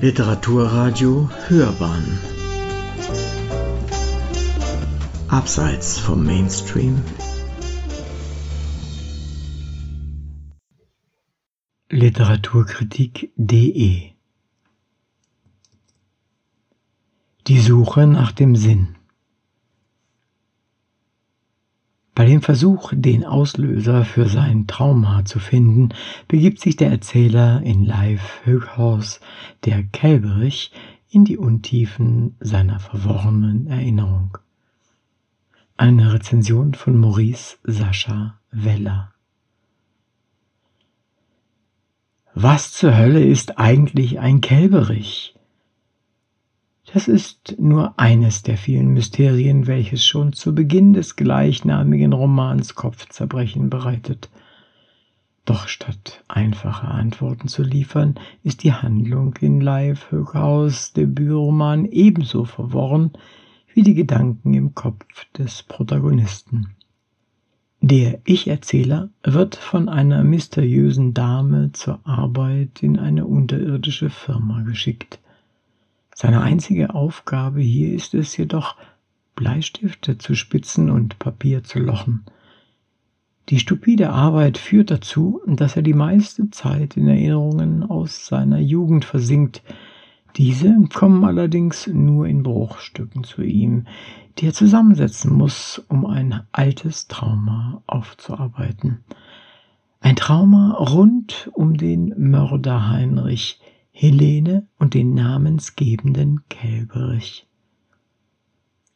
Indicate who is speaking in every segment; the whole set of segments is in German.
Speaker 1: Literaturradio Hörbahn. Abseits vom Mainstream. Literaturkritik.de Die Suche nach dem Sinn Bei dem Versuch, den Auslöser für sein Trauma zu finden, begibt sich der Erzähler in Leif Höghaus, der Kälberich, in die Untiefen seiner verworrenen Erinnerung. Eine Rezension von Maurice Sascha Weller. Was zur Hölle ist eigentlich ein Kälberich? Das ist nur eines der vielen Mysterien, welches schon zu Beginn des gleichnamigen Romans Kopfzerbrechen bereitet. Doch statt einfache Antworten zu liefern, ist die Handlung in Leif Höckhaus Debütroman ebenso verworren wie die Gedanken im Kopf des Protagonisten. Der Ich-Erzähler wird von einer mysteriösen Dame zur Arbeit in eine unterirdische Firma geschickt. Seine einzige Aufgabe hier ist es jedoch, Bleistifte zu spitzen und Papier zu lochen. Die stupide Arbeit führt dazu, dass er die meiste Zeit in Erinnerungen aus seiner Jugend versinkt. Diese kommen allerdings nur in Bruchstücken zu ihm, die er zusammensetzen muss, um ein altes Trauma aufzuarbeiten. Ein Trauma rund um den Mörder Heinrich, Helene und den namensgebenden Kälberich.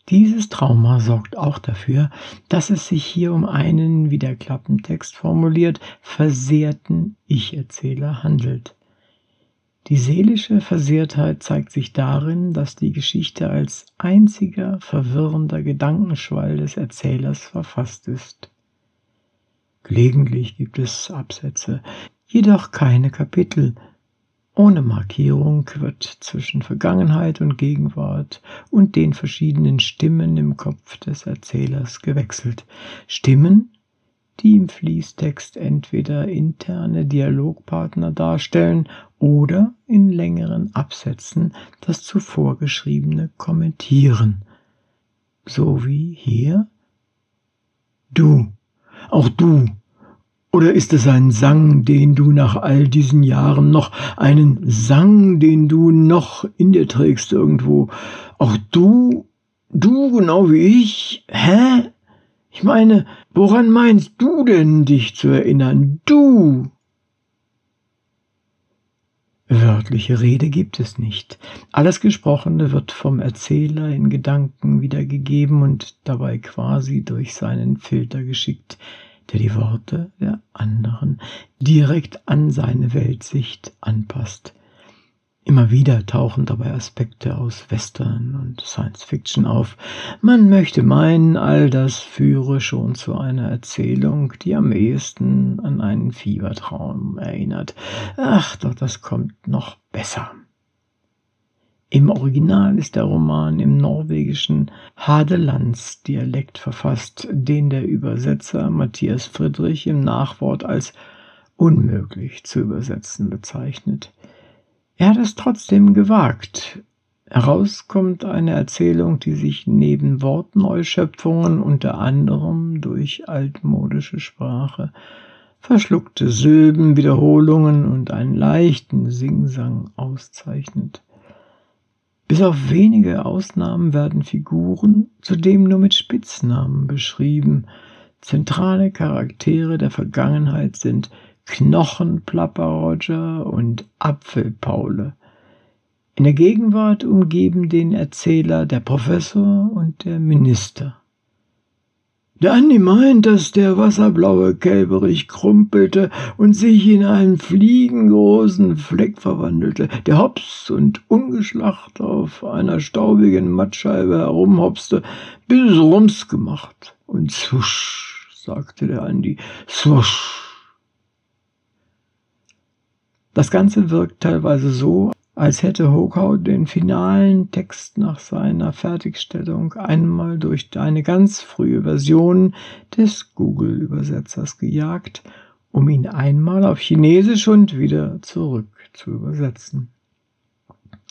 Speaker 1: Dieses Trauma sorgt auch dafür, dass es sich hier um einen, wie der Klappentext formuliert, versehrten Ich-Erzähler handelt. Die seelische Versehrtheit zeigt sich darin, dass die Geschichte als einziger verwirrender Gedankenschwall des Erzählers verfasst ist. Gelegentlich gibt es Absätze, jedoch keine Kapitel, ohne Markierung wird zwischen Vergangenheit und Gegenwart und den verschiedenen Stimmen im Kopf des Erzählers gewechselt. Stimmen, die im Fließtext entweder interne Dialogpartner darstellen oder in längeren Absätzen das zuvor geschriebene kommentieren. So wie hier. Du, auch du, oder ist es ein Sang, den du nach all diesen Jahren noch, einen Sang, den du noch in dir trägst irgendwo? Auch du, du genau wie ich? Hä? Ich meine, woran meinst du denn, dich zu erinnern? Du! Wörtliche Rede gibt es nicht. Alles Gesprochene wird vom Erzähler in Gedanken wiedergegeben und dabei quasi durch seinen Filter geschickt der die Worte der anderen direkt an seine Weltsicht anpasst. Immer wieder tauchen dabei Aspekte aus Western und Science Fiction auf. Man möchte meinen, all das führe schon zu einer Erzählung, die am ehesten an einen Fiebertraum erinnert. Ach, doch das kommt noch besser. Im Original ist der Roman im norwegischen Hadelandsdialekt verfasst, den der Übersetzer Matthias Friedrich im Nachwort als unmöglich zu übersetzen bezeichnet. Er hat es trotzdem gewagt. Heraus kommt eine Erzählung, die sich neben Wortneuschöpfungen unter anderem durch altmodische Sprache, verschluckte Silben, Wiederholungen und einen leichten Singsang auszeichnet. Bis auf wenige Ausnahmen werden Figuren zudem nur mit Spitznamen beschrieben. Zentrale Charaktere der Vergangenheit sind Knochenplapper Roger und Apfelpaule. In der Gegenwart umgeben den Erzähler der Professor und der Minister. Der Andi meint, dass der wasserblaue Kälberich krumpelte und sich in einen fliegengroßen Fleck verwandelte, der hops und ungeschlacht auf einer staubigen Mattscheibe herumhopste, bis es rums gemacht. Und zusch, sagte der Andi, swusch. Das Ganze wirkt teilweise so, als hätte Hokau den finalen Text nach seiner Fertigstellung einmal durch eine ganz frühe Version des Google-Übersetzers gejagt, um ihn einmal auf Chinesisch und wieder zurück zu übersetzen.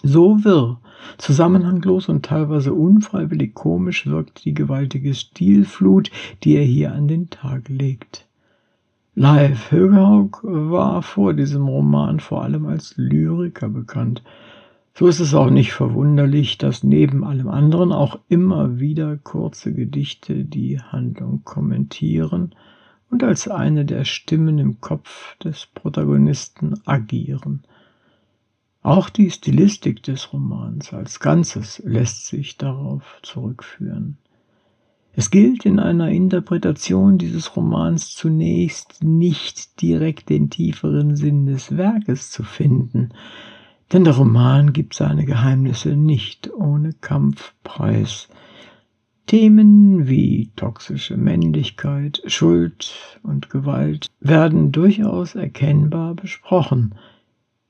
Speaker 1: So wirr, zusammenhanglos und teilweise unfreiwillig komisch wirkt die gewaltige Stilflut, die er hier an den Tag legt. Leif Högehaug war vor diesem Roman vor allem als Lyriker bekannt. So ist es auch nicht verwunderlich, dass neben allem anderen auch immer wieder kurze Gedichte die Handlung kommentieren und als eine der Stimmen im Kopf des Protagonisten agieren. Auch die Stilistik des Romans als Ganzes lässt sich darauf zurückführen. Es gilt in einer Interpretation dieses Romans zunächst nicht direkt den tieferen Sinn des Werkes zu finden, denn der Roman gibt seine Geheimnisse nicht ohne Kampfpreis. Themen wie toxische Männlichkeit, Schuld und Gewalt werden durchaus erkennbar besprochen –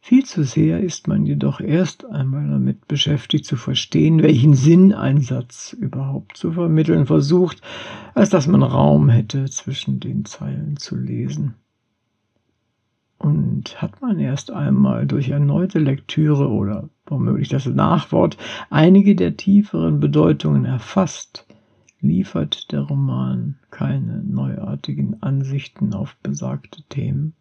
Speaker 1: viel zu sehr ist man jedoch erst einmal damit beschäftigt zu verstehen, welchen Sinn ein Satz überhaupt zu vermitteln versucht, als dass man Raum hätte, zwischen den Zeilen zu lesen. Und hat man erst einmal durch erneute Lektüre oder womöglich das Nachwort einige der tieferen Bedeutungen erfasst, liefert der Roman keine neuartigen Ansichten auf besagte Themen.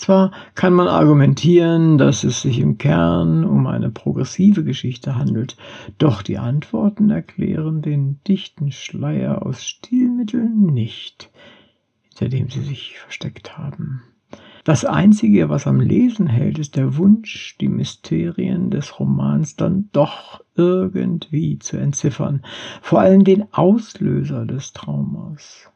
Speaker 1: Zwar kann man argumentieren, dass es sich im Kern um eine progressive Geschichte handelt, doch die Antworten erklären den dichten Schleier aus Stilmitteln nicht, hinter dem sie sich versteckt haben. Das Einzige, was am Lesen hält, ist der Wunsch, die Mysterien des Romans dann doch irgendwie zu entziffern, vor allem den Auslöser des Traumas.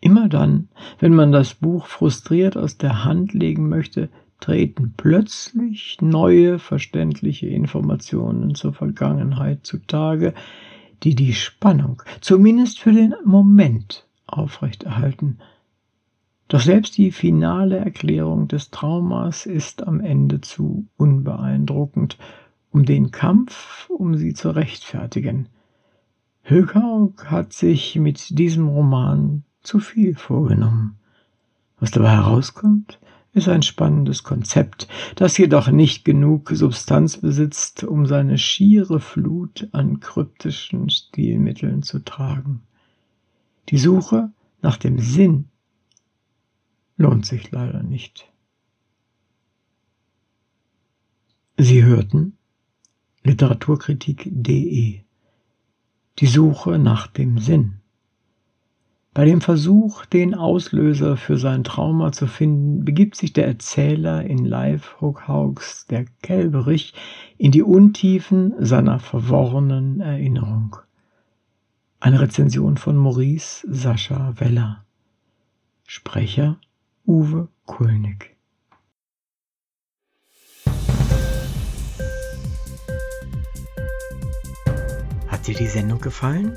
Speaker 1: Immer dann, wenn man das Buch frustriert aus der Hand legen möchte, treten plötzlich neue verständliche Informationen zur Vergangenheit zutage, die die Spannung zumindest für den Moment aufrechterhalten. Doch selbst die finale Erklärung des Traumas ist am Ende zu unbeeindruckend, um den Kampf um sie zu rechtfertigen. Höckhaug hat sich mit diesem Roman zu viel vorgenommen. Was dabei herauskommt, ist ein spannendes Konzept, das jedoch nicht genug Substanz besitzt, um seine schiere Flut an kryptischen Stilmitteln zu tragen. Die Suche nach dem Sinn lohnt sich leider nicht. Sie hörten Literaturkritik.de Die Suche nach dem Sinn. Bei dem Versuch, den Auslöser für sein Trauma zu finden, begibt sich der Erzähler in Live Hookhaugs Der Kelberich in die Untiefen seiner verworrenen Erinnerung. Eine Rezension von Maurice Sascha Weller. Sprecher Uwe Kulnig. Hat dir die Sendung gefallen?